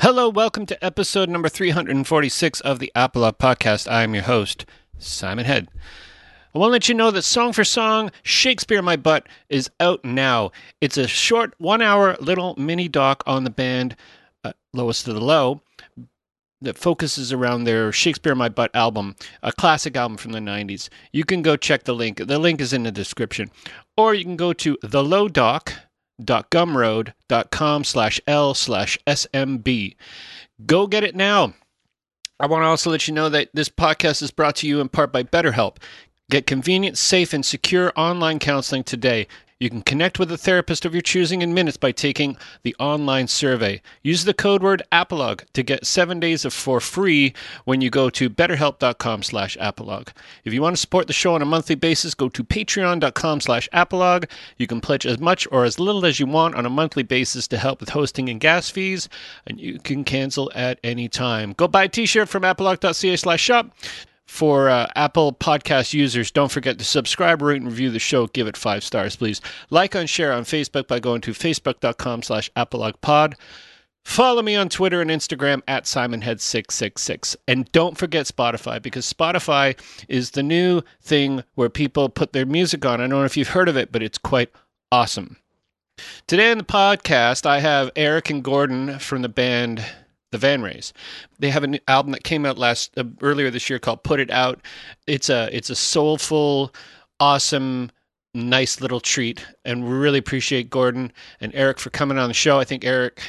Hello, welcome to episode number 346 of the Apolog Podcast. I am your host, Simon Head. I want to let you know that Song for Song, Shakespeare My Butt is out now. It's a short, one hour little mini doc on the band uh, Lowest to the Low that focuses around their Shakespeare My Butt album, a classic album from the 90s. You can go check the link. The link is in the description. Or you can go to thelowdoc.gumroad.com slash L slash SMB. Go get it now. I want to also let you know that this podcast is brought to you in part by BetterHelp. Get convenient, safe, and secure online counseling today. You can connect with a therapist of your choosing in minutes by taking the online survey. Use the code word apolog to get seven days of for free when you go to betterhelp.com slash apolog. If you want to support the show on a monthly basis, go to patreon.com slash apolog. You can pledge as much or as little as you want on a monthly basis to help with hosting and gas fees, and you can cancel at any time. Go buy a t-shirt from apolog.ca slash shop for uh, Apple Podcast users, don't forget to subscribe, rate, and review the show. Give it five stars, please. Like and share on Facebook by going to facebook.com slash apologpod. Follow me on Twitter and Instagram at SimonHead666. And don't forget Spotify because Spotify is the new thing where people put their music on. I don't know if you've heard of it, but it's quite awesome. Today on the podcast, I have Eric and Gordon from the band the Van Rays. They have an album that came out last uh, earlier this year called "Put It Out." It's a it's a soulful, awesome, nice little treat, and we really appreciate Gordon and Eric for coming on the show. I think Eric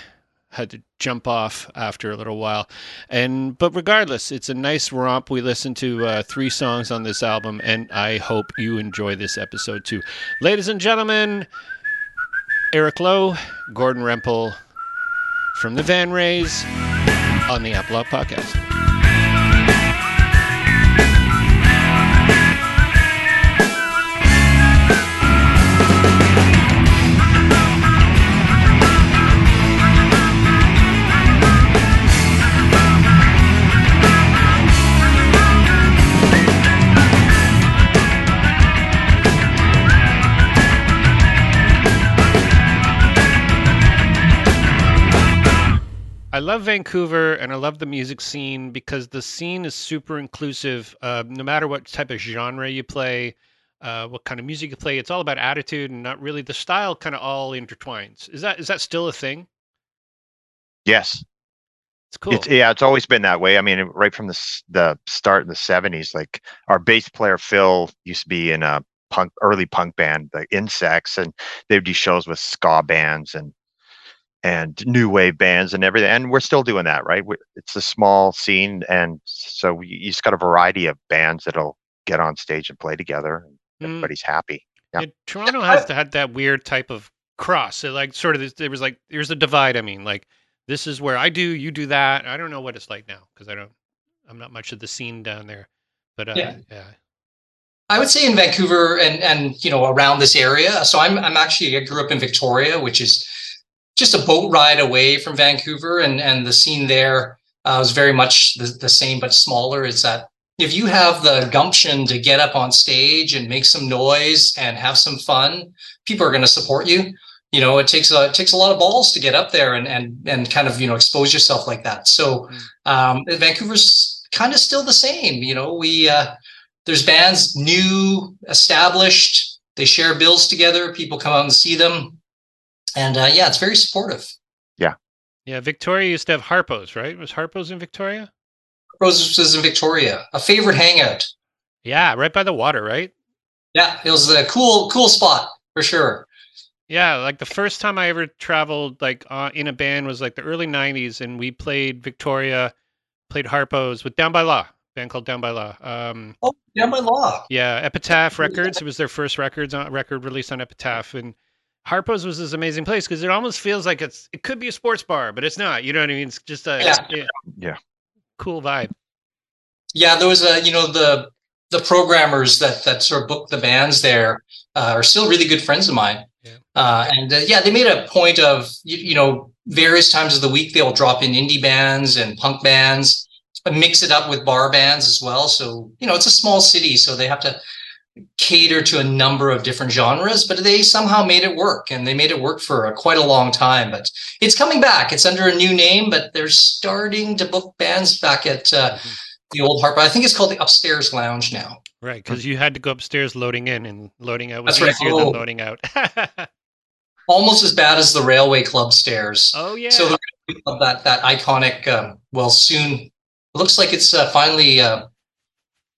had to jump off after a little while, and but regardless, it's a nice romp. We listened to uh, three songs on this album, and I hope you enjoy this episode too, ladies and gentlemen. Eric Lowe, Gordon Rempel from the Van Rays on the Apolog Podcast. I love Vancouver and I love the music scene because the scene is super inclusive. Uh, no matter what type of genre you play, uh, what kind of music you play, it's all about attitude and not really the style. Kind of all intertwines. Is that is that still a thing? Yes, it's cool. It's, yeah, it's always been that way. I mean, right from the the start in the '70s, like our bass player Phil used to be in a punk early punk band, the Insects, and they'd do shows with ska bands and and new wave bands and everything. And we're still doing that, right? It's a small scene, and so you just got a variety of bands that'll get on stage and play together. And mm. Everybody's happy. Yeah. yeah Toronto has had that weird type of cross. So like sort of there was like there's a divide. I mean, like this is where I do, you do that. I don't know what it's like now because I don't. I'm not much of the scene down there, but uh, yeah. yeah. I would say in Vancouver and and you know around this area. So I'm I'm actually I grew up in Victoria, which is just a boat ride away from Vancouver, and and the scene there uh, was very much the, the same but smaller. Is that if you have the gumption to get up on stage and make some noise and have some fun, people are going to support you. You know, it takes a it takes a lot of balls to get up there and and and kind of you know expose yourself like that. So mm. um, Vancouver's kind of still the same. You know, we uh, there's bands new, established. They share bills together. People come out and see them and uh, yeah, it's very supportive. Yeah. Yeah. Victoria used to have Harpo's, right? Was Harpo's in Victoria? Harpo's was in Victoria. A favorite hangout. Yeah, right by the water, right? Yeah, it was a cool, cool spot for sure. Yeah, like the first time I ever traveled like uh, in a band was like the early '90s, and we played Victoria, played Harpo's with Down by Law, band called Down by Law. Um, oh, Down by Law. Yeah, Epitaph Records. It was their first records on record released on Epitaph, and Harpo's was this amazing place because it almost feels like it's it could be a sports bar, but it's not. You know what I mean? It's just a yeah, yeah. yeah. cool vibe. Yeah, there was a you know the the programmers that that sort of booked the bands there uh, are still really good friends of mine. Yeah. Uh, and uh, yeah, they made a point of you, you, know various times of the week they'll drop in indie bands and punk bands, mix it up with bar bands as well. So you know it's a small city, so they have to cater to a number of different genres, but they somehow made it work, and they made it work for a, quite a long time. But it's coming back. It's under a new name, but they're starting to book bands back at uh, mm-hmm. the old Harp. I think it's called the Upstairs Lounge now. Right, because you had to go upstairs loading in and loading out was That's easier right. oh. than loading out. Almost as bad as the Railway Club stairs. Oh yeah. So that that iconic. Um, well, soon looks like it's uh, finally uh,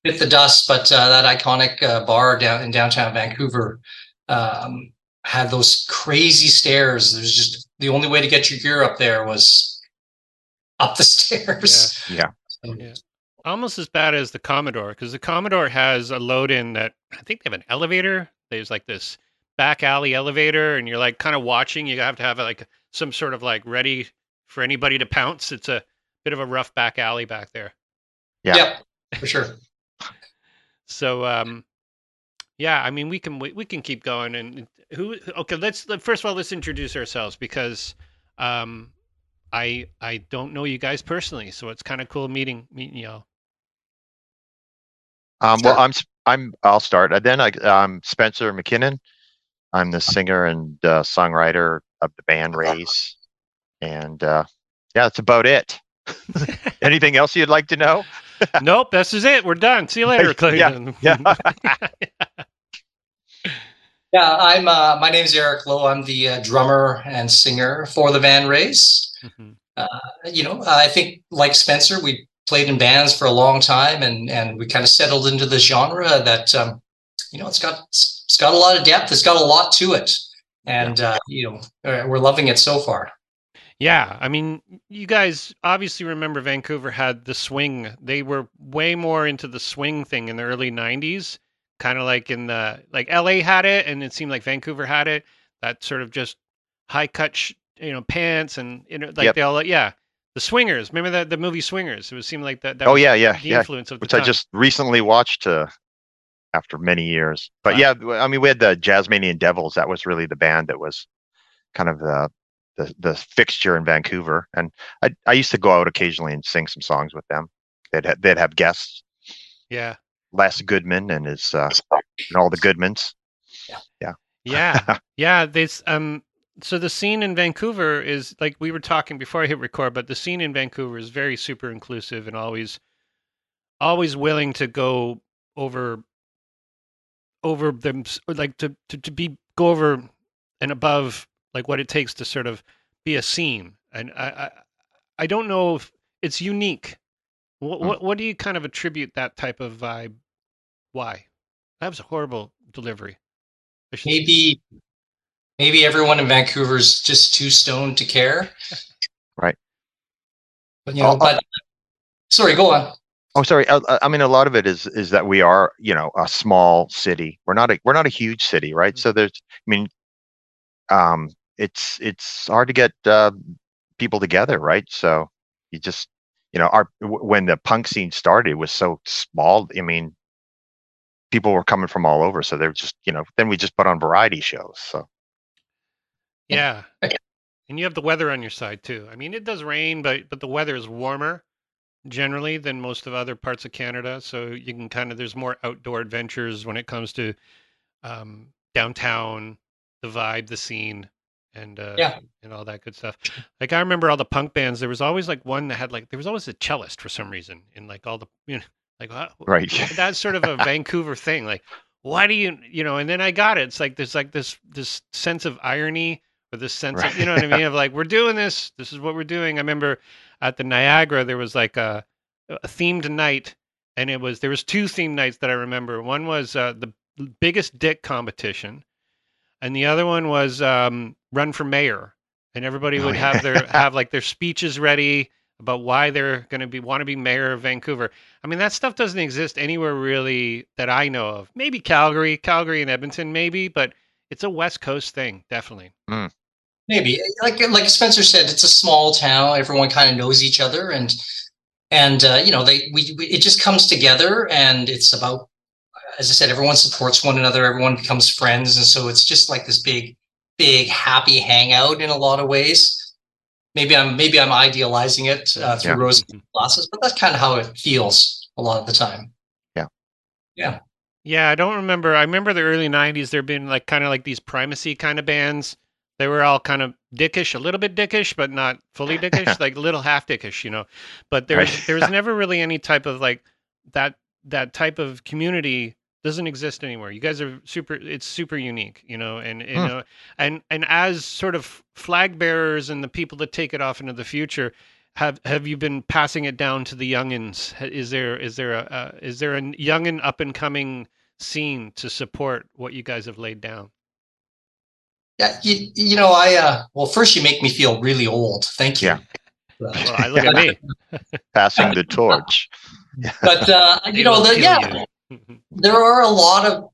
bit the dust, but uh, that iconic uh, bar down in downtown Vancouver um, had those crazy stairs. There's just the only way to get your gear up there was up the stairs. Yeah. yeah. yeah. Almost as bad as the Commodore, because the Commodore has a load in that I think they have an elevator. There's like this back alley elevator, and you're like kind of watching. You have to have like some sort of like ready for anybody to pounce. It's a bit of a rough back alley back there. Yeah, yep, for sure. So um, yeah, I mean we can we, we can keep going and who okay let's first of all let's introduce ourselves because um, I I don't know you guys personally, so it's kind of cool meeting meeting y'all. Um, well, I'm I'm I'll start. And Then I, I'm Spencer McKinnon. I'm the singer and uh, songwriter of the band Rays, and uh, yeah, that's about it. Anything else you'd like to know? nope, this is it. We're done. See you later, Clayton. Yeah. yeah. yeah, I'm. Uh, my name is Eric Lowe. I'm the uh, drummer and singer for the Van Rays. Mm-hmm. Uh, you know, I think like Spencer, we played in bands for a long time, and and we kind of settled into the genre that um, you know it's got it's got a lot of depth. It's got a lot to it, and uh, you know uh, we're loving it so far. Yeah, I mean, you guys obviously remember Vancouver had the swing. They were way more into the swing thing in the early '90s, kind of like in the like LA had it, and it seemed like Vancouver had it. That sort of just high cut, sh- you know, pants and you know, like yep. they all yeah. The Swingers, remember that the movie Swingers? It would seem like that. that oh yeah, yeah, the yeah. Influence of which I just recently watched uh, after many years. But wow. yeah, I mean, we had the Jazzmanian Devils. That was really the band that was kind of the the the fixture in Vancouver, and I I used to go out occasionally and sing some songs with them. They'd ha- they'd have guests. Yeah. Les Goodman and his uh, and all the Goodmans. Yeah. Yeah. Yeah. yeah. This um. So the scene in Vancouver is like we were talking before I hit record, but the scene in Vancouver is very super inclusive and always, always willing to go over, over them like to to, to be go over and above like what it takes to sort of be a scene. And I, I, I don't know if it's unique. What, hmm. what, what do you kind of attribute that type of vibe? Why? That was a horrible delivery. Maybe, maybe everyone in Vancouver is just too stoned to care. Right. But you know, oh, but sorry, go on. Oh, sorry. I, uh, uh, I, mean, a lot of it is is that we are, you know, a small city. We're not a we're not a huge city, right? Mm-hmm. So there's, I mean, um, it's it's hard to get uh, people together, right? So you just you know our when the punk scene started it was so small. I mean, people were coming from all over, so they're just you know then we just put on variety shows. So yeah. And you have the weather on your side too. I mean, it does rain, but but the weather is warmer generally than most of other parts of Canada. So you can kind of there's more outdoor adventures when it comes to um, downtown, the vibe, the scene and uh, yeah, and all that good stuff. Like I remember all the punk bands. There was always like one that had like there was always a cellist for some reason in like all the you know like right. That's sort of a Vancouver thing. Like why do you you know? And then I got it. It's like there's like this this sense of irony or this sense right. of you know what I mean of like we're doing this. This is what we're doing. I remember at the Niagara there was like a a themed night, and it was there was two themed nights that I remember. One was uh, the biggest dick competition and the other one was um, run for mayor, and everybody oh, would yeah. have their have like their speeches ready about why they're going to be want to be mayor of Vancouver. I mean, that stuff doesn't exist anywhere really that I know of. Maybe Calgary, Calgary and Edmonton, maybe, but it's a West Coast thing, definitely. Mm. Maybe, like like Spencer said, it's a small town. Everyone kind of knows each other, and and uh, you know they we, we it just comes together, and it's about as I said, everyone supports one another, everyone becomes friends. And so it's just like this big, big happy hangout in a lot of ways. Maybe I'm maybe I'm idealizing it uh, through yeah. rose mm-hmm. glasses, but that's kind of how it feels a lot of the time. Yeah. Yeah. Yeah, I don't remember. I remember the early '90s. There been like kind of like these primacy kind of bands. They were all kind of dickish, a little bit dickish, but not fully dickish, like little half dickish, you know. But there, was, there was never really any type of like that that type of community doesn't exist anymore. You guys are super. It's super unique, you know, and you Hmm. know, and and as sort of flag bearers and the people that take it off into the future, have have you been passing it down to the youngins? Ha- Is there is there a uh, is there a young and up and coming scene to support what you guys have laid down? Yeah, you, you know, I uh, well, first you make me feel really old. Thank you. Yeah. Well, I look at me. Passing the torch. But uh, you know, the, yeah, you. There are a lot of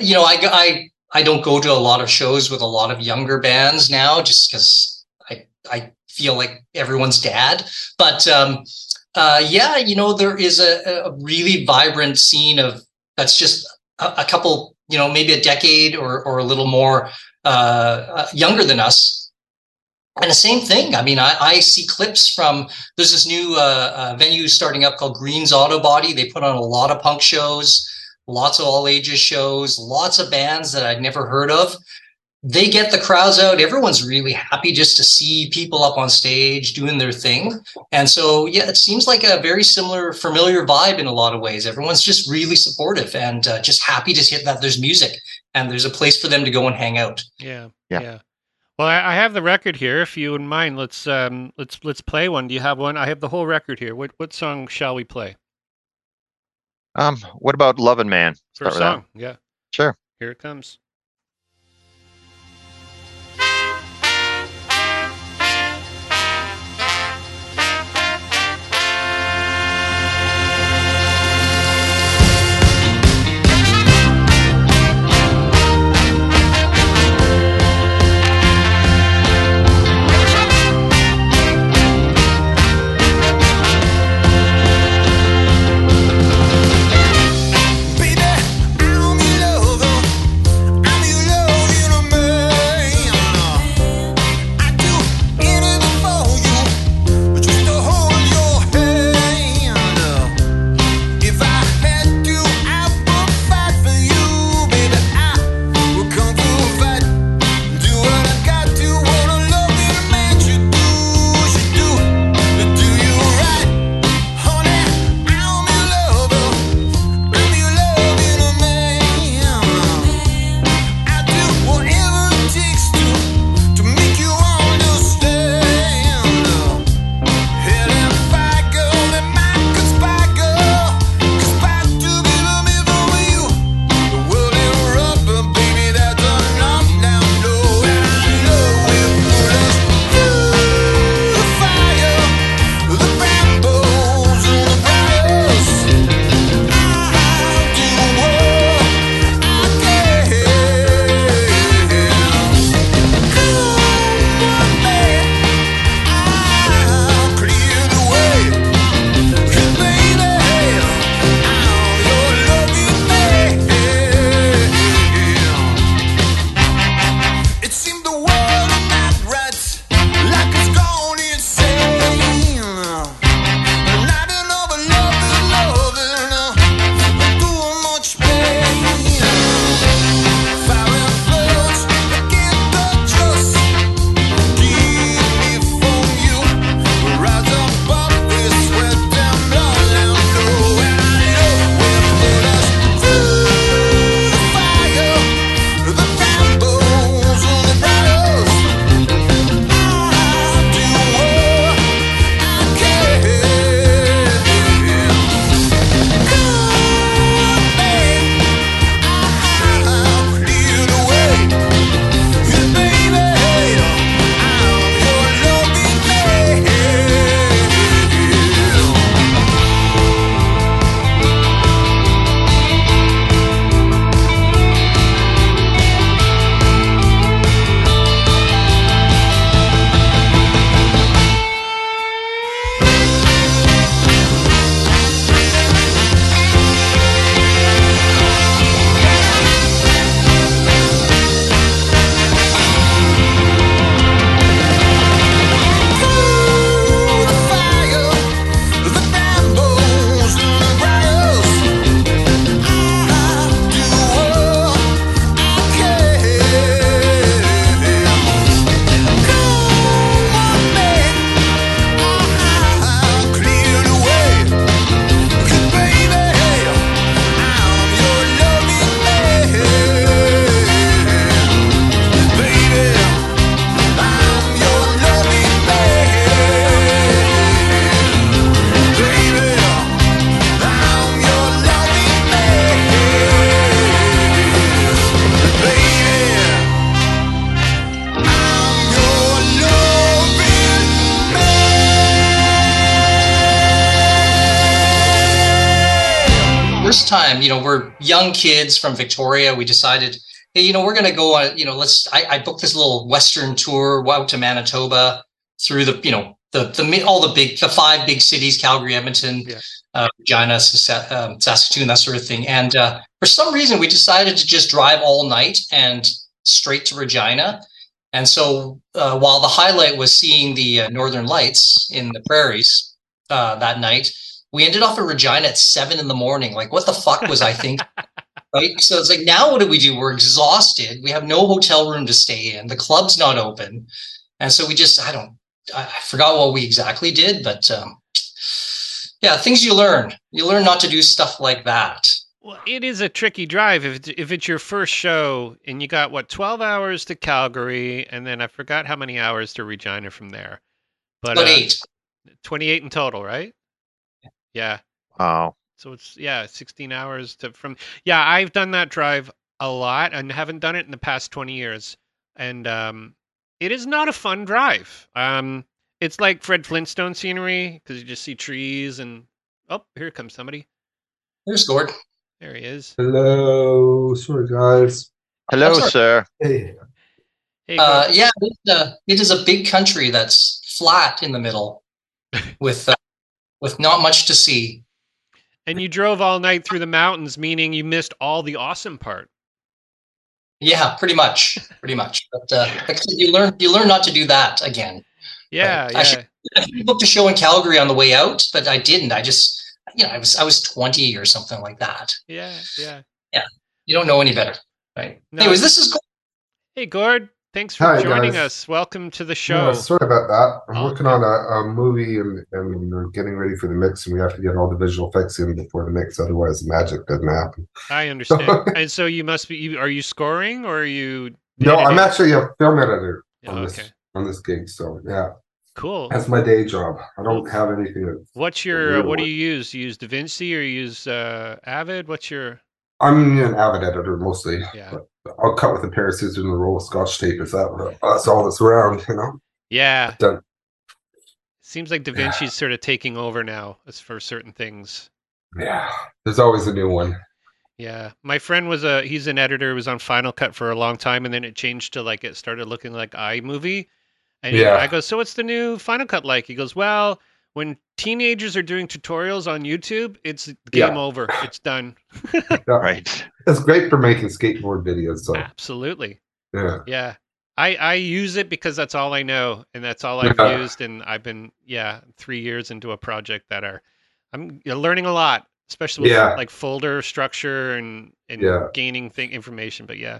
you know I, I i don't go to a lot of shows with a lot of younger bands now just because i i feel like everyone's dad. But um uh yeah you know there is a, a really vibrant scene of that's just a, a couple you know maybe a decade or or a little more uh, uh younger than us and the same thing. I mean, I, I see clips from there's this new uh, uh, venue starting up called Green's Auto Body. They put on a lot of punk shows, lots of all ages shows, lots of bands that I'd never heard of. They get the crowds out. Everyone's really happy just to see people up on stage doing their thing. And so, yeah, it seems like a very similar, familiar vibe in a lot of ways. Everyone's just really supportive and uh, just happy to hear that there's music and there's a place for them to go and hang out. Yeah, Yeah. yeah. Well, I, have the record here. If you wouldn't mind, let's um let's let's play one. Do you have one? I have the whole record here. What what song shall we play? Um, what about Lovin' Man? Start First song. Yeah, Sure. here it comes. Kids from Victoria. We decided, hey, you know, we're going to go on, you know, let's, I, I booked this little Western tour out to Manitoba through the, you know, the, the, all the big, the five big cities, Calgary, Edmonton, Yeah. uh, Regina, um, Saskatoon, that sort of thing. And uh, for some reason, we decided to just drive all night and straight to Regina. And so uh, while the highlight was seeing the uh, northern lights in the prairies uh, that night, we ended off at Regina at seven in the morning. Like, what the fuck was I thinking? right. So it's like, now what do we do? We're exhausted. We have no hotel room to stay in. The club's not open. And so we just, I don't, I I forgot what we exactly did, but um, yeah, things you learn. You learn not to do stuff like that. Well, it is a tricky drive if it's, if it's your first show and you got what 12 hours to Calgary and then I forgot how many hours to Regina from there. But But uh, 28 in total, right? Yeah. Oh, So it's yeah, 16 hours to from Yeah, I've done that drive a lot and haven't done it in the past 20 years. And um it is not a fun drive. Um it's like Fred Flintstone scenery because you just see trees and oh, here comes somebody. Here's Gord. There he is. Hello, sorry guys. hello, sorry. sir. Hey, Hey, Uh, yeah, it, uh, it is a big country that's flat in the middle, with uh, with not much to see. And you drove all night through the mountains, meaning you missed all the awesome part. Yeah, pretty much, pretty much. But uh, I you learn you learn not to do that again. Yeah, Right. yeah. Actually- I booked a show in Calgary on the way out, but I didn't. I just, you know, I was I was twenty or something like that. yeah, yeah. You don't know any better, right? No. Anyways, this is Hey, Gord, thanks for Hi, joining guys. us. Welcome to the yeah, show. sorry about that. I'm Oh, working on a, a movie and, and we're getting ready for the mix, and we have to get all the visual effects in before the mix. Otherwise, the magic doesn't happen. I understand. and so you must be. Are you scoring or are you? No, I'm actually a film editor Yeah, on this okay, on this gig. So yeah, cool. that's my day job. I don't have anything. What's your? What do you use? You use DaVinci or you use uh, Avid? What's your? I'm an avid editor mostly. Yeah. But I'll cut with a pair of scissors and a roll of scotch tape. Is that that's all that's around? You know. Yeah. Done. Seems like DaVinci's sort of taking over now as for certain things. Yeah. There's always a new one. Yeah, my friend was a he's an editor. Was on Final Cut for a long time, and then it changed to like it started looking like iMovie. And Yeah. I go, so what's the new Final Cut like? He goes, well, when teenagers are doing tutorials on YouTube, it's game Yeah. over. It's done. Yeah. Right. It's great for making skateboard videos. So Absolutely. yeah. Yeah. I, I use it because that's all I know and that's all I've Yeah. used and I've been yeah three years into a project that are I'm you know, learning a lot especially with Yeah. like folder structure and and Yeah. gaining thing information but yeah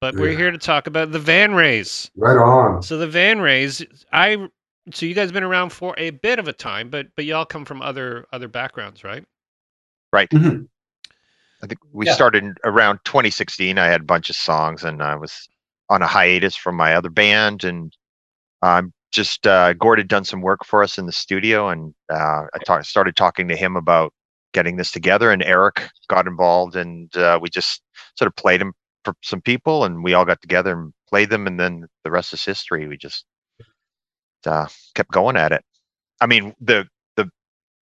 but we're here to talk about the van rays Right on. so the van rays I so you guys have been around for a bit of a time but but y'all come from other other backgrounds right Mhm. I think we Yeah. started around 2016. I had a bunch of songs, and I was on a hiatus from my other band, and I'm just uh, Gord had done some work for us in the studio, and uh, I ta- started talking to him about getting this together, and Eric got involved, and uh, we just sort of played them for some people, and we all got together and played them, and then the rest is history. We just uh, kept going at it. I mean, the the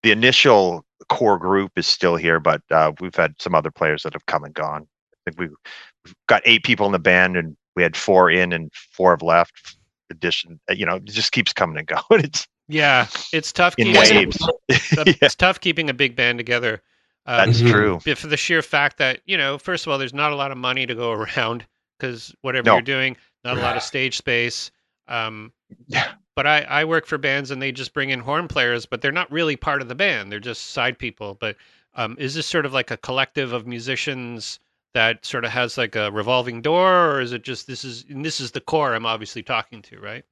the initial core group is still here, but uh, we've had some other players that have come and gone. I think we've, we've got eight people in the band, and we had four in, and four have left. Addition, uh, you know, it just keeps coming and going. It's yeah it's tough in keeping, waves. yeah, it's tough keeping a big band together um, that's Mhm. true. For the sheer fact that you know first of all there's not a lot of money to go around because whatever No. you're doing not a lot of stage space um Yeah. But I, I work for bands and they just bring in horn players but they're not really part of the band they're just side people but um, is this sort of like a collective of musicians that sort of has like a revolving door or is it just this is and this is the core i'm obviously talking to right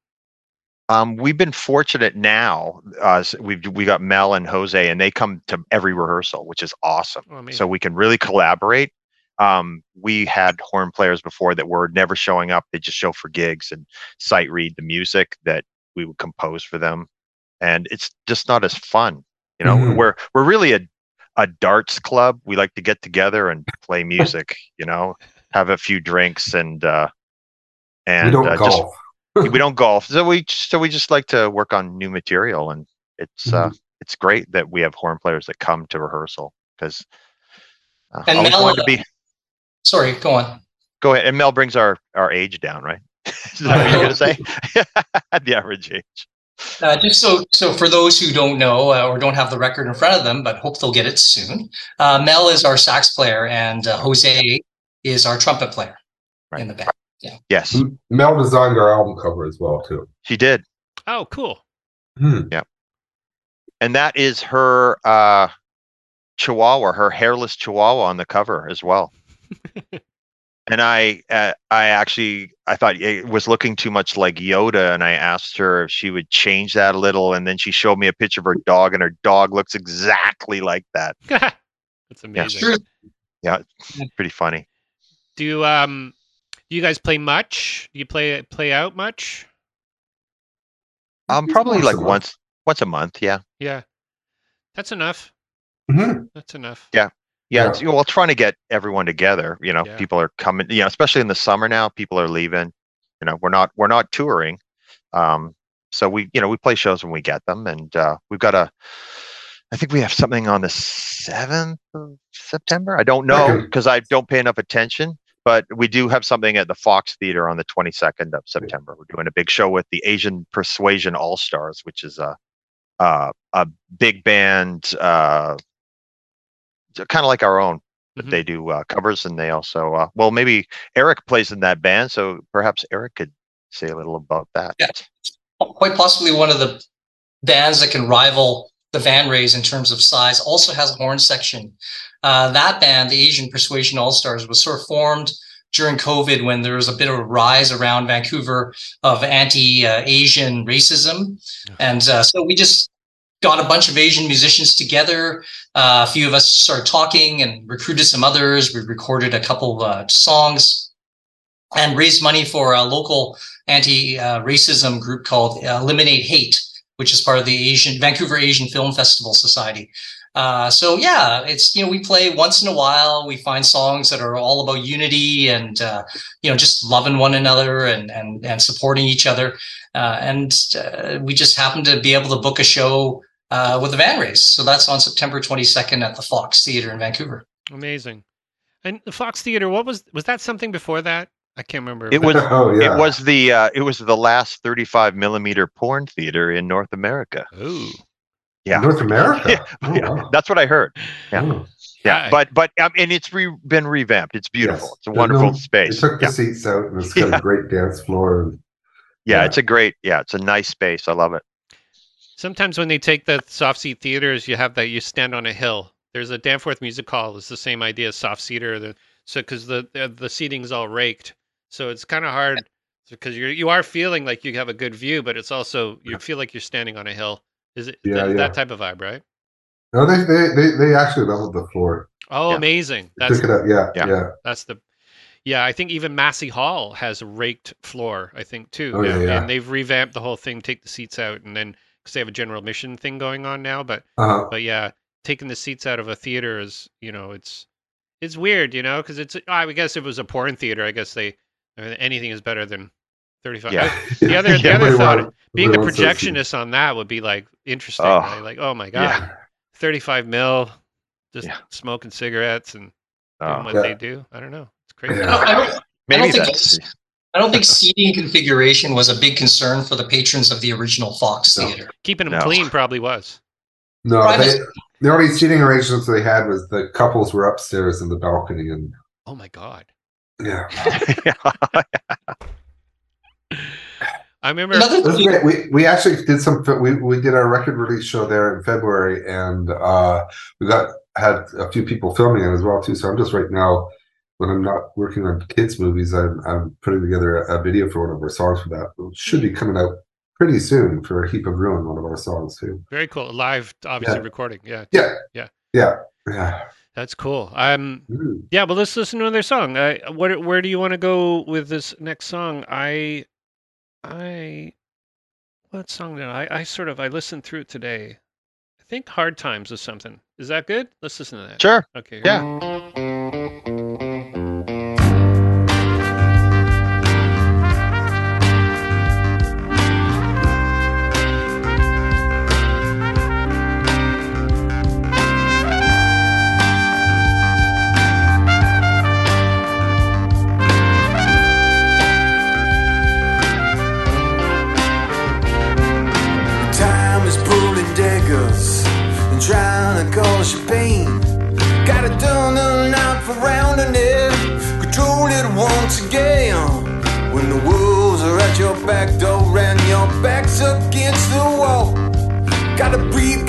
Um, we've been fortunate now. Uh, we've we got Mel and Jose, and they come to every rehearsal, which is awesome. Oh, so we can really collaborate. Um, we had horn players before that were never showing up; they just show for gigs and sight read the music that we would compose for them, and it's just not as fun. You know, Mhm. we're we're really a a darts club. We like to get together and play music. you know, have a few drinks and uh, and we don't uh, just golf. we don't golf so we so we just like to work on new material and it's uh Mm-hmm. it's great that we have horn players that come to rehearsal because Uh, And Mel- to be. Sorry, go on. Go ahead. And Mel brings our our age down, right? Is that what you're gonna say? the average age. Uh, just so so for those who don't know uh, or don't have the record in front of them, but hope they'll get it soon. Uh, Mel is our sax player, and uh, Jose is our trumpet player Right. in the band. Yes, Mel designed our album cover as well too. she did, Oh, cool. Hmm. and that is her uh, Chihuahua, her hairless Chihuahua on the cover as well. and I, uh, I actually, I thought it was looking too much like Yoda, and I asked her if she would change that a little, and then she showed me a picture of her dog, and her dog looks exactly like that. That's amazing. Yeah. yeah, Pretty funny. Do you, um do you guys play much? Do you play play out much? Um, probably Once like once, once a month. Yeah. Yeah. That's enough. Mhm. That's enough. Yeah, Yeah. it's, well, trying to get everyone together. You know, Yeah. people are coming. You know, especially in the summer now, people are leaving. You know, we're not we're not touring, um, so we you know we play shows when we get them, and uh, we've got a. I think we have something on the seventh of September. I don't know because I don't pay enough attention. But we do have something at the Fox Theater on the 22nd of September. We're doing a big show with the Asian Persuasion All Stars, which is a uh, a big band, uh, kind of like our own. but Mhm. They do uh, covers, and they also uh, well, maybe Eric plays in that band, so perhaps Eric could say a little about that. Yeah. Quite possibly one of the bands that can rival the Van Rays in terms of size. Also has a horn section. Uh, that band, the Asian Persuasion All Stars, was sort of formed during COVID when there was a bit of a rise around Vancouver of anti-Asian racism, and uh, so we just got a bunch of Asian musicians together. Uh, a few of us started talking and recruited some others. We recorded a couple uh, songs and raised money for a local anti-racism group called Eliminate Hate, which is part of the Asian Vancouver Asian Film Festival Society. Uh, so yeah, it's you know we play once in a while. We find songs that are all about unity and uh, you know just loving one another and and and supporting each other. Uh, and uh, we just happen to be able to book a show uh, with the Van Rays. So that's on September 22nd at the Fox Theater in Vancouver. Amazing. And the Fox Theater, what was was that something before that? I can't remember. It was Oh yeah. it was the uh, it was the last 35 millimeter porn theater in North America. Ooh. Yeah. North America. Yeah, Oh, yeah, wow. that's what I heard. Yeah. Oh. Yeah, but but um, and it's re- been revamped. It's beautiful. Yes. It's a wonderful no- They space. took the Yeah. seats out and it's got Yeah. a great dance floor. And, yeah, yeah. it's a great. Yeah, it's a nice space. I love it. Sometimes when they take the soft seat theaters, you have that you stand on a hill. There's a Danforth Music Hall. It's the same idea, soft seater. The, so because the, the the seating's all raked, so it's kind of hard because you're you are feeling like you have a good view, but it's also you feel like you're standing on a hill. Is it Yeah, that, yeah. that type of vibe, right? no, they, they they they actually leveled the floor. Oh, Yeah. amazing! They That's took it up. Yeah, Yeah. yeah. that's the yeah. I think even Massey Hall has a raked floor. I think too. Oh, yeah, yeah. And they've revamped the whole thing. Take the seats out, and then because they have a general mission thing going on now, but Uh-huh. but yeah, taking the seats out of a theater is, you know, it's it's weird, you know, because it's. I guess if it was a porn theater, I guess they anything is better than thirty five. Yeah. The other- the other thought, wanted- being a everybody wants those projectionist on that would be like interesting. Oh. right? Like, oh my god, Yeah. thirty five mil, just Yeah. smoking cigarettes and Oh, what Yeah. they do. I don't know. It's crazy. Yeah. I don't, I maybe don't think that's it's- I don't think seating configuration was a big concern for the patrons of the original Fox No. Theater. Keeping them No. clean probably was. No, Private- they, the only seating arrangements they had was the couples were upstairs in the balcony, and Oh my god. yeah, I remember. Another was great. We we actually did some. We we did our record release show there in February, and uh, we got had a few people filming it as well too. So I'm just right now, when I'm not working on kids movies, I'm I'm putting together a, a video for one of our songs for that. It should be coming out pretty soon for a heap of ruin, one of our songs too. Very cool. Live, obviously Yeah. recording. Yeah, Yeah, Yeah. yeah, yeah. that's cool. Um, Ooh. yeah, but let's listen to another song. Uh, what, where do you want to go with this next song? I, I, what song did I? I sort of I listened through it today. I think "Hard Times" or something. Is that good? Let's listen to that. sure. Okay. Yeah. Pain. Got it done and not for rounding it. Control it once again. When the wolves are at your back door and your back's against the wall. Gotta breathe,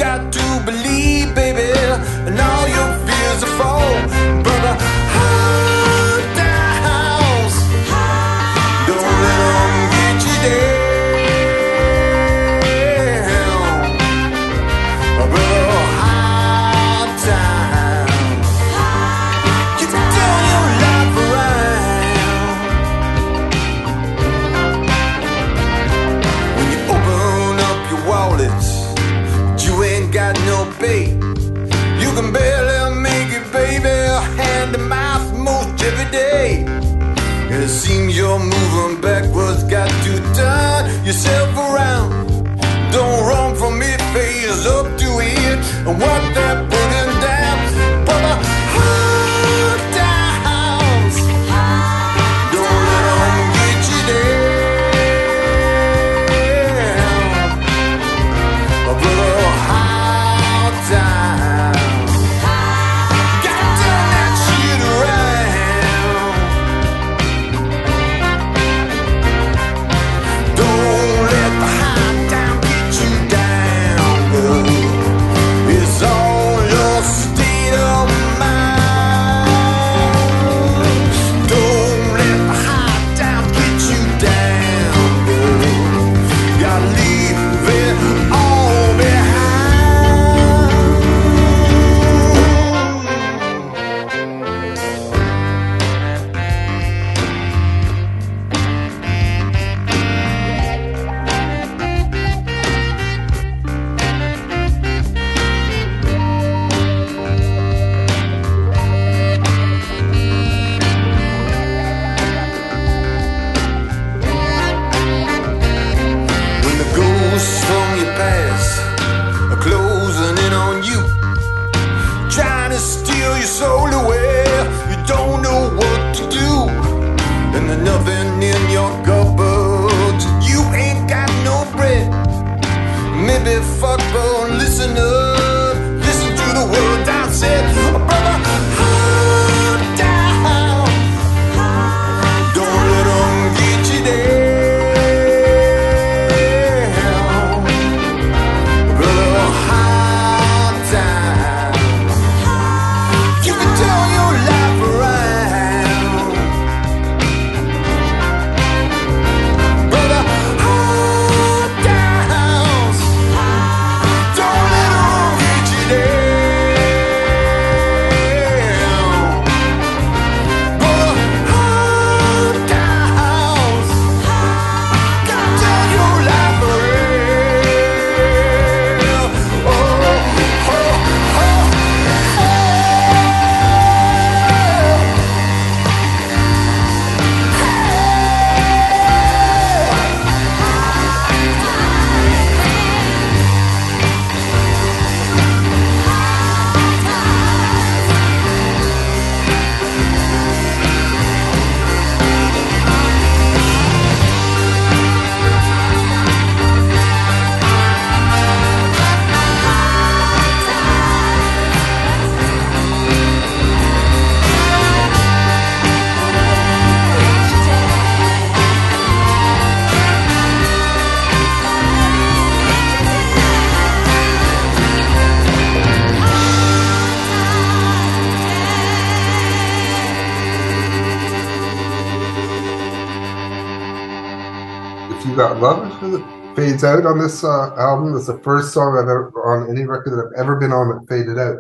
on this uh, album. It's the first song I've ever on any record that I've ever been on that faded out,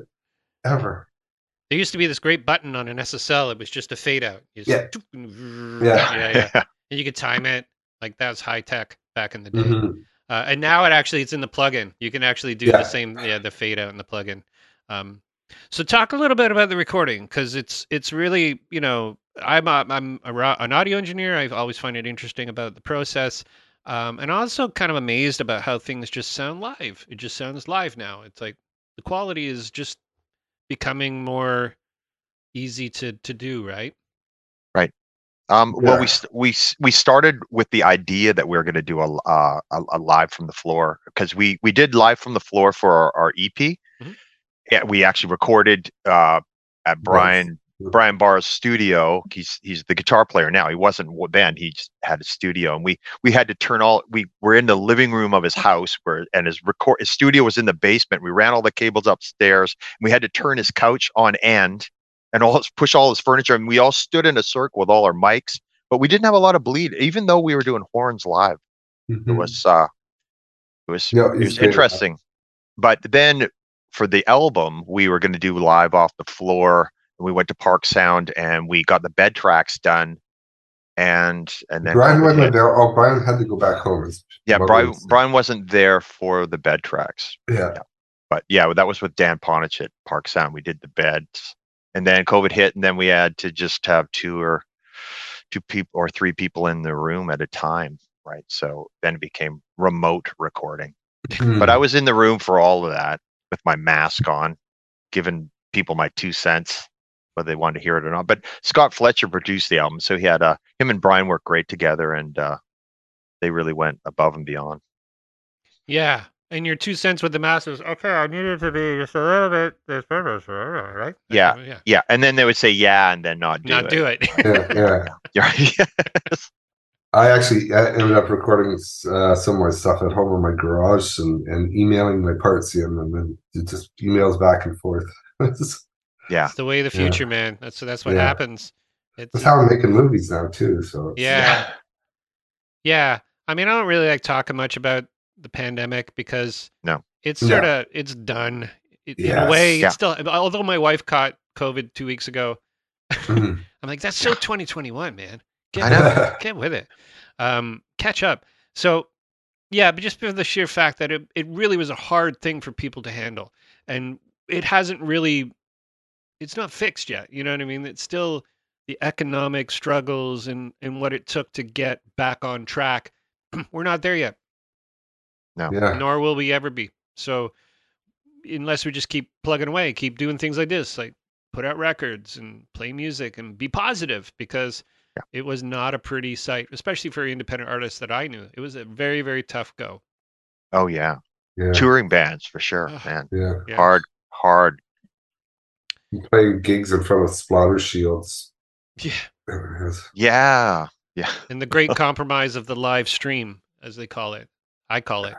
ever. There used to be this great button on an SSL. It was just a fade out. You just- Yeah. yeah, yeah, yeah. And you could time it. Like that was high tech back in the day. Mhm. Uh, and now it actually it's in the plugin. You can actually do Yeah. the same, yeah, the fade out in the plugin. Um, so talk a little bit about the recording because it's it's really you know I'm a, I'm a, an audio engineer. I always find it interesting about the process, um, and also kind of amazed about how things just sound live. It just sounds live now. It's like the quality is just becoming more easy to to do. Right. Right. Um, well, we we we started with the idea that we were going to do a, l- uh, a a live from the floor because we we did live from the floor for our, our EP. Mhm. Yeah, we actually recorded uh, at Brian Yes. Brian Barr's studio. He's he's the guitar player now. He wasn't then. He just had a studio, and we we had to turn all. We were in the living room of his house where and his record his studio was in the basement. We ran all the cables upstairs. We had to turn his couch on end and all push all his furniture. And we all stood in a circle with all our mics, but we didn't have a lot of bleed, even though we were doing horns live. It Mhm. was uh, it was Yeah, it was interesting. But then for the album, we were going to do live off the floor. We went to Park Sound and we got the bed tracks done. And and then Brian wasn't hit. there. Oh, Brian had to go back home. Yeah, Brian was- Brian wasn't there for the bed tracks. Yeah. But yeah, that was with Dan Ponich at Park Sound. We did the beds, and then COVID hit, and then we had to just have two or two people or three people in the room at a time, right? So then it became remote recording. Hmm. But I was in the room for all of that with my mask on, giving people my two cents, whether they wanted to hear it or not. But Scott Fletcher produced the album, so he had uh, him and Brian worked great together, and uh, they really went above and beyond. Yeah. And your two cents with the mask was okay. I needed to be just a little bit this purpose, right? Yeah. Yeah. Yeah, and then they would say yeah, and then not do Not it. do it. yeah, yeah. Yeah, I actually I ended up recording uh, some of my stuff at home in my garage and, and emailing my parts in, and then it just emails back and forth. That's yeah. It's the way of the Yeah. future, man. That's that's what Yeah. happens. It's how we're making movies now too. So it's- yeah. Yeah. I mean, I don't really like talking much about the pandemic because No. it's sort of it's done. It, In a Yes. way, Yeah. it's still. Although my wife caught COVID two weeks ago, Mhm. I'm like, that's so 2021, man. Get I with know. Get with it. Um, catch up. So, yeah, but just for the sheer fact that it, it really was a hard thing for people to handle, and it hasn't really. It's not fixed yet. You know what I mean? It's still the economic struggles and and what it took to get back on track. We're not there yet No. yeah. nor will we ever be. So unless we just keep plugging away, keep doing things like this, like put out records and play music and be positive because Yeah. it was not a pretty sight, especially for independent artists that I knew. It was a very, very tough go. Oh yeah. Yeah, Touring bands for sure, Ugh. man. yeah. Yeah. Hard, hard. Playing gigs in front of splatter shields. Yeah. Yeah. Yeah. And the great compromise of the live stream, as they call it. I call it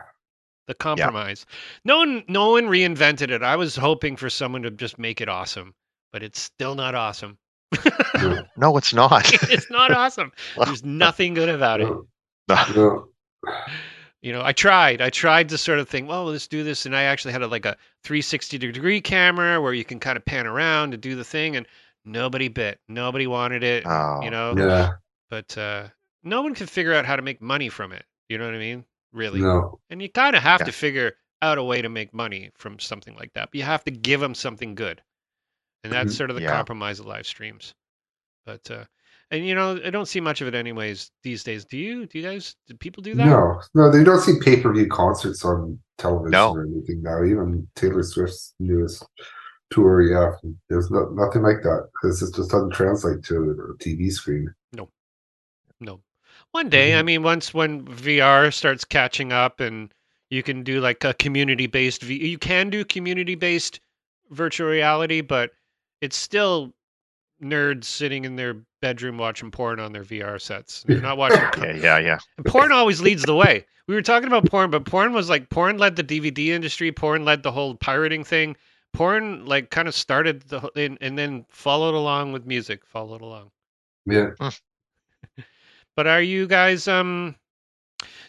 the compromise. No one no one reinvented it. I was hoping for someone to just make it awesome, but it's still not awesome. No, No, it's not. it's not awesome. There's nothing good about it. no, No. you know i tried i tried to sort of think well let's do this and i actually had a, like a 360 degree camera where you can kind of pan around and do the thing and nobody bit nobody wanted it Oh, you know Yeah, but uh no one can figure out how to make money from it you know what i mean really no. and you kind of have Yeah. to figure out a way to make money from something like that but you have to give them something good and that's Mhm. sort of the Yeah. compromise of live streams but uh and you know i don't see much of it anyways these days do you do you guys do people do that No, no, they don't see pay per view concerts on television No. or anything now. Even Taylor Swift's newest tour, yeah, there's no, nothing like that because it just doesn't translate to a TV screen. No. No. One day, I Mhm. mean, once when VR starts catching up and you can do like a community based, v- you can do community based virtual reality, but it's still nerds sitting in their bedroom watching porn on their VR sets. They're not watching. Yeah, yeah, yeah. And porn always leads the way. We were talking about porn, but porn was like porn led the DVD industry. Porn led the whole pirating thing. Porn like kind of started the and, and then followed along with music. Followed along. Yeah, But are you guys um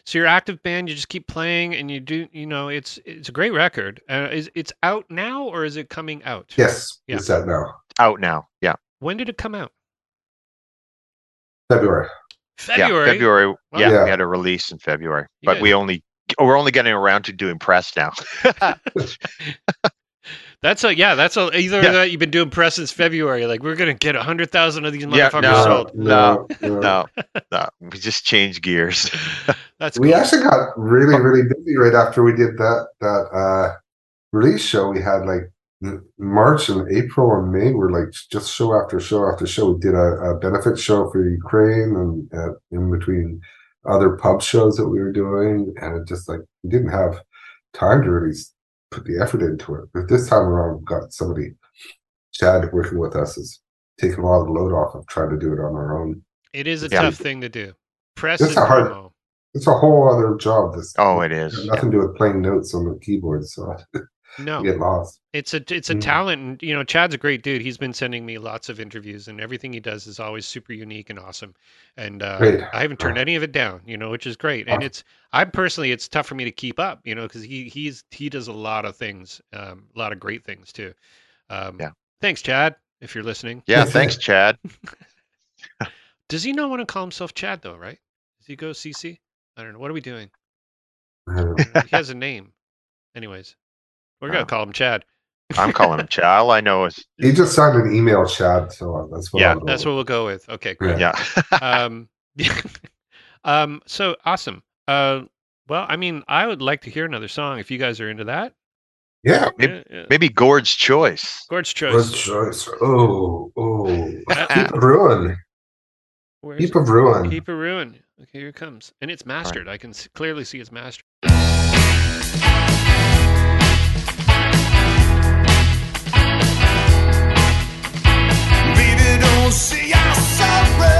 so your active band you just keep playing and you do you know it's it's a great record. Uh, is it's out now or is it coming out? yes, Yeah. it's that now. Out now. Yeah. When did it come out? February. February. Yeah. February. Yeah, Yeah. We had a release in February, but guys- we only we're only getting around to doing press now. That's a yeah, that's a either Yeah. that you've been doing press since February. Like we're gonna get a hundred thousand of these Yeah, motherfuckers no. sold. No, no. no, no. We just changed gears. That's We cool. actually got really, really busy right after we did that that uh release show. We had like March and April and May were like just show after show after show. We did a, a benefit show for Ukraine and uh, in between other pub shows that we were doing, and it just like we didn't have time to really put the effort into it. But this time around, we've got somebody, Chad, working with us, is taking a lot of the load off of trying to do it on our own. It is a Yeah. tough thing to do. Press It's and a hard- promo. It's a whole other job. This Oh, It's is. got nothing to do with playing notes on the keyboard, so No, get lost. it's a it's a Mm. talent, and you know Chad's a great dude. He's been sending me lots of interviews, and everything he does is always super unique and awesome. And uh, I haven't turned any of it down, you know, which is great. And it's I personally, it's tough for me to keep up, you know, because he he's he does a lot of things, um, a lot of great things too. Um, Yeah. Thanks, Chad, if you're listening. Yeah, thanks, Chad. Does he not want to call himself Chad though? Right? Does he go CC? I don't know. What are we doing? I don't know. he has a name. Anyways, we're gonna Oh. call him Chad. I'm calling him Chad. All I know is He just signed an email, Chad. So that's what. Yeah, That's with. what we'll go with. Okay, great. yeah. um, um, so awesome. Uh, well, I mean, I would like to hear another song if you guys are into that. Yeah. Maybe- Yeah, yeah. Maybe Gord's choice. Gord's Good choice. choice. Oh, oh. Uh, Heap of ruin. Where's Heap of ruin. Keep a ruin. Okay, here it comes, and it's mastered. I can clearly see it's mastered. Baby, don't say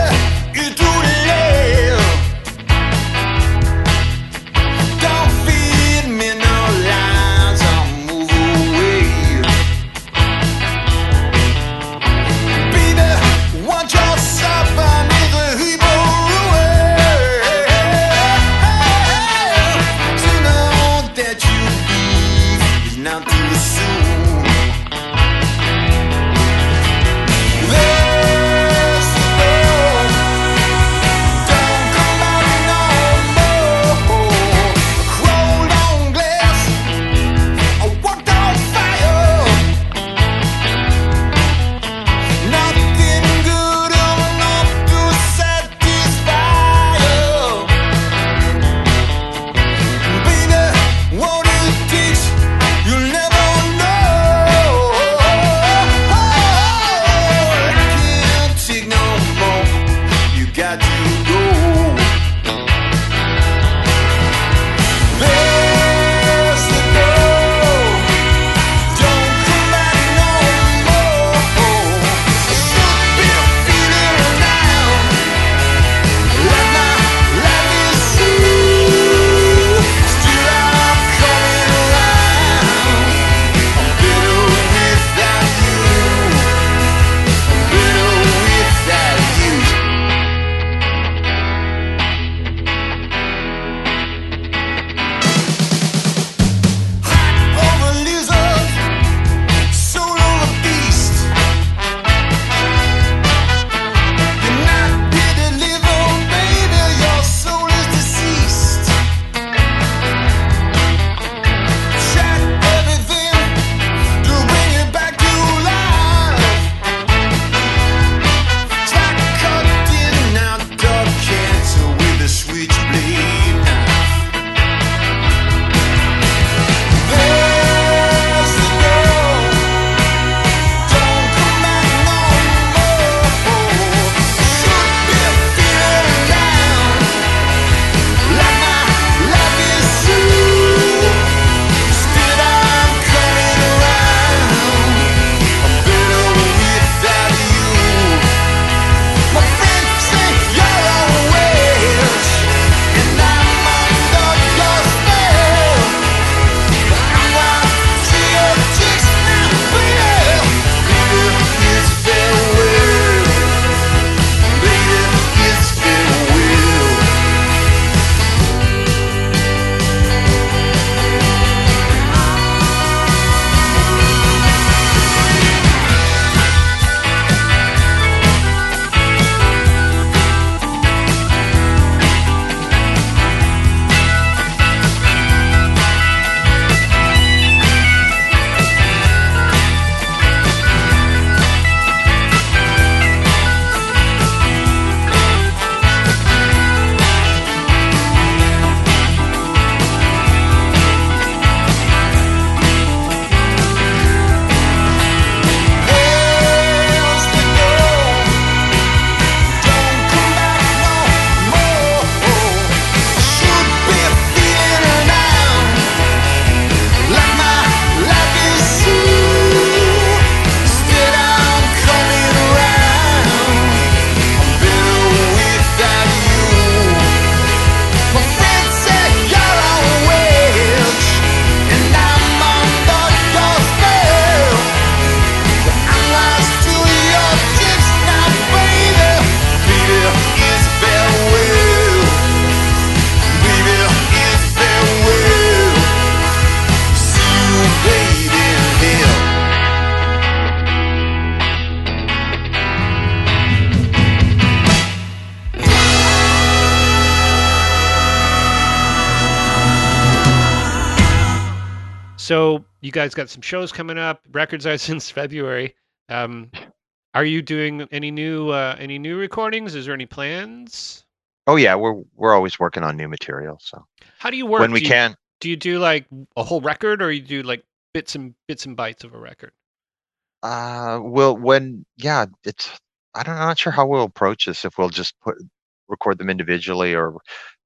guys got some shows coming up. Records out since February. Um, are you doing any new uh, any new recordings? Is there any plans? Oh yeah, we're we're always working on new material. So How do you work? when we do you, can, do you do like a whole record, or you do like bits and bits and bytes of a record? uh, we'll when yeah, it's I don't I'm not sure how we'll approach this. If we'll just put record them individually, or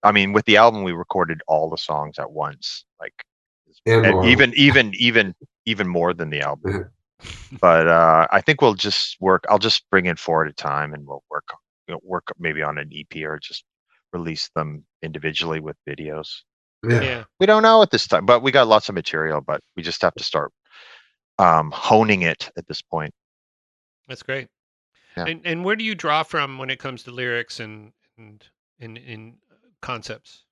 I mean, with the album we recorded all the songs at once, like And and even even even even more than the album. But uh, I think we'll just work. I'll just bring in four at a time, and we'll work you know, work maybe on an EP or just release them individually with videos. yeah. We don't know at this time, but we got lots of material. But we just have to start um, honing it at this point. That's great. Yeah. And and where do you draw from when it comes to lyrics and and in in concepts?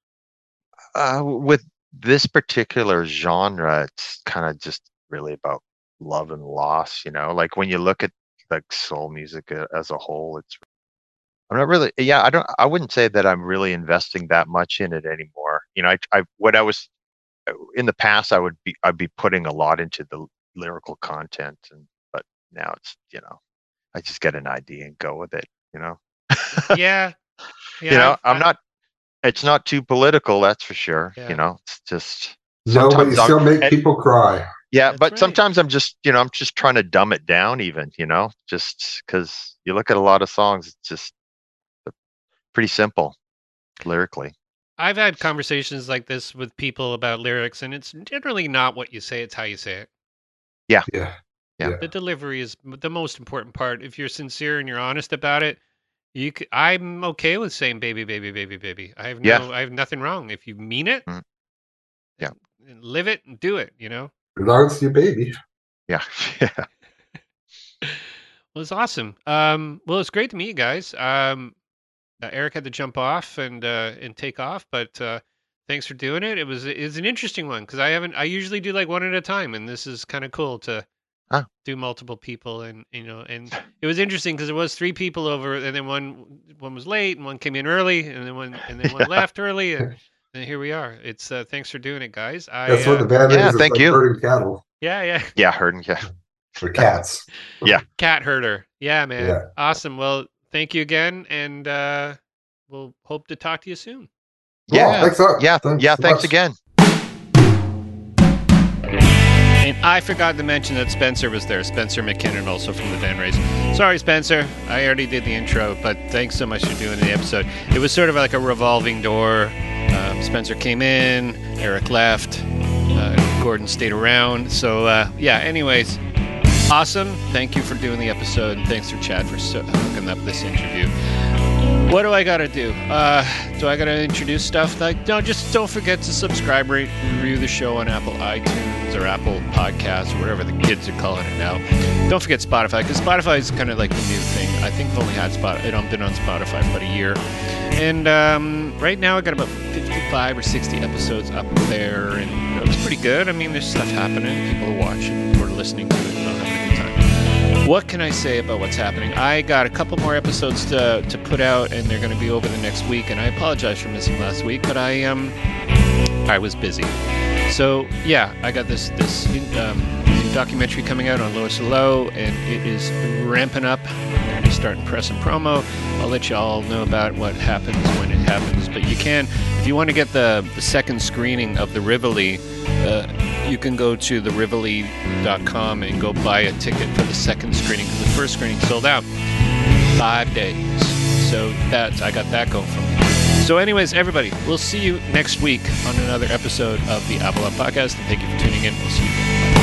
Uh, with this particular genre, it's kind of just really about love and loss. You know, like when you look at like soul music as a whole, it's I'm not really yeah, I don't I wouldn't say that I'm really investing that much in it anymore. You know, I I what I was uh, in the past I would be I'd be putting a lot into the lyrical content and but now it's, you know, I just get an idea and go with it, you know. yeah. Yeah. you know, I've- I'm not it's not too political, that's for sure. Yeah. You know, it's just No, but you sometimes I'm- still make and- people cry. yeah, That's but right. sometimes I'm just, you know, I'm just trying to dumb it down even, you know, just because you look at a lot of songs, it's just pretty simple lyrically. I've had conversations like this with people about lyrics, and it's generally not what you say; it's how you say it. Yeah. Yeah. Yeah. The delivery is the most important part. If you're sincere and you're honest about it, you. C- I'm okay with saying "baby, baby, baby, baby." I have Yeah. no. I have nothing wrong if you mean it. Mhm. Yeah. and- and live it and do it. You know. As long as it's your baby. Yeah. yeah. Well, it's awesome. Um, well, it's great to meet you guys. Um, uh, Eric had to jump off and uh, and take off, but uh, thanks for doing it. It was it was an interesting one because I haven't. I usually do like one at a time, and this is kind of cool to Ah. do multiple people. And you know, and it was interesting because there was three people over, and then one one was late, and one came in early, and then one and then one left early, and, and here we are. It's uh, thanks for doing it, guys. I That's what uh, the band yeah, is. It's thank like you. herding cattle yeah yeah Yeah, herding, yeah. or cats. Yeah, cat herder. Yeah, man. Yeah. Awesome. Well, thank you again, and uh, we'll hope to talk to you soon. Yeah. thanks Yeah. thanks yeah, so thanks again. And I forgot to mention that Spencer was there. Spencer McKinnon, also from the Vanrays. Sorry, Spencer. I already did the intro, but thanks so much for doing the episode. It was sort of like a revolving door. Um, Spencer came in, Eric left, uh, Gordon stayed around. So, uh, yeah, anyways, awesome. Thank you for doing the episode, and thanks for Chad for so- hooking up this interview. What do I gotta do? Uh, do I gotta introduce stuff? Like, no, just don't forget to subscribe, rate, review the show on Apple iTunes or Apple Podcasts or whatever the kids are calling it now. Don't forget Spotify because Spotify is kind of like the new thing. I think I've only had Spot. I've been on Spotify for about a year, and um, right now I've got about 55 or 60 episodes up there, and it's pretty good. I mean, there's stuff happening. People are watching or listening to it. What can I say about what's happening? I got a couple more episodes to, to put out, and they're going to be over the next week. And I apologize for missing last week, but I um I was busy. So yeah, I got this this um, documentary coming out on Lois Low, and it is ramping up. I'm starting press and promo. I'll let you all know about what happens when it happens. But you can, if you want to get the, the second screening of the Rivoli, uh, you can go to the Rivoli.com and go buy a ticket for the second screening because the first screening sold out five days. So that I got that going from me. So, anyways, everybody, we'll see you next week on another episode of the Avalon Podcast. And thank you for tuning in. We'll see you.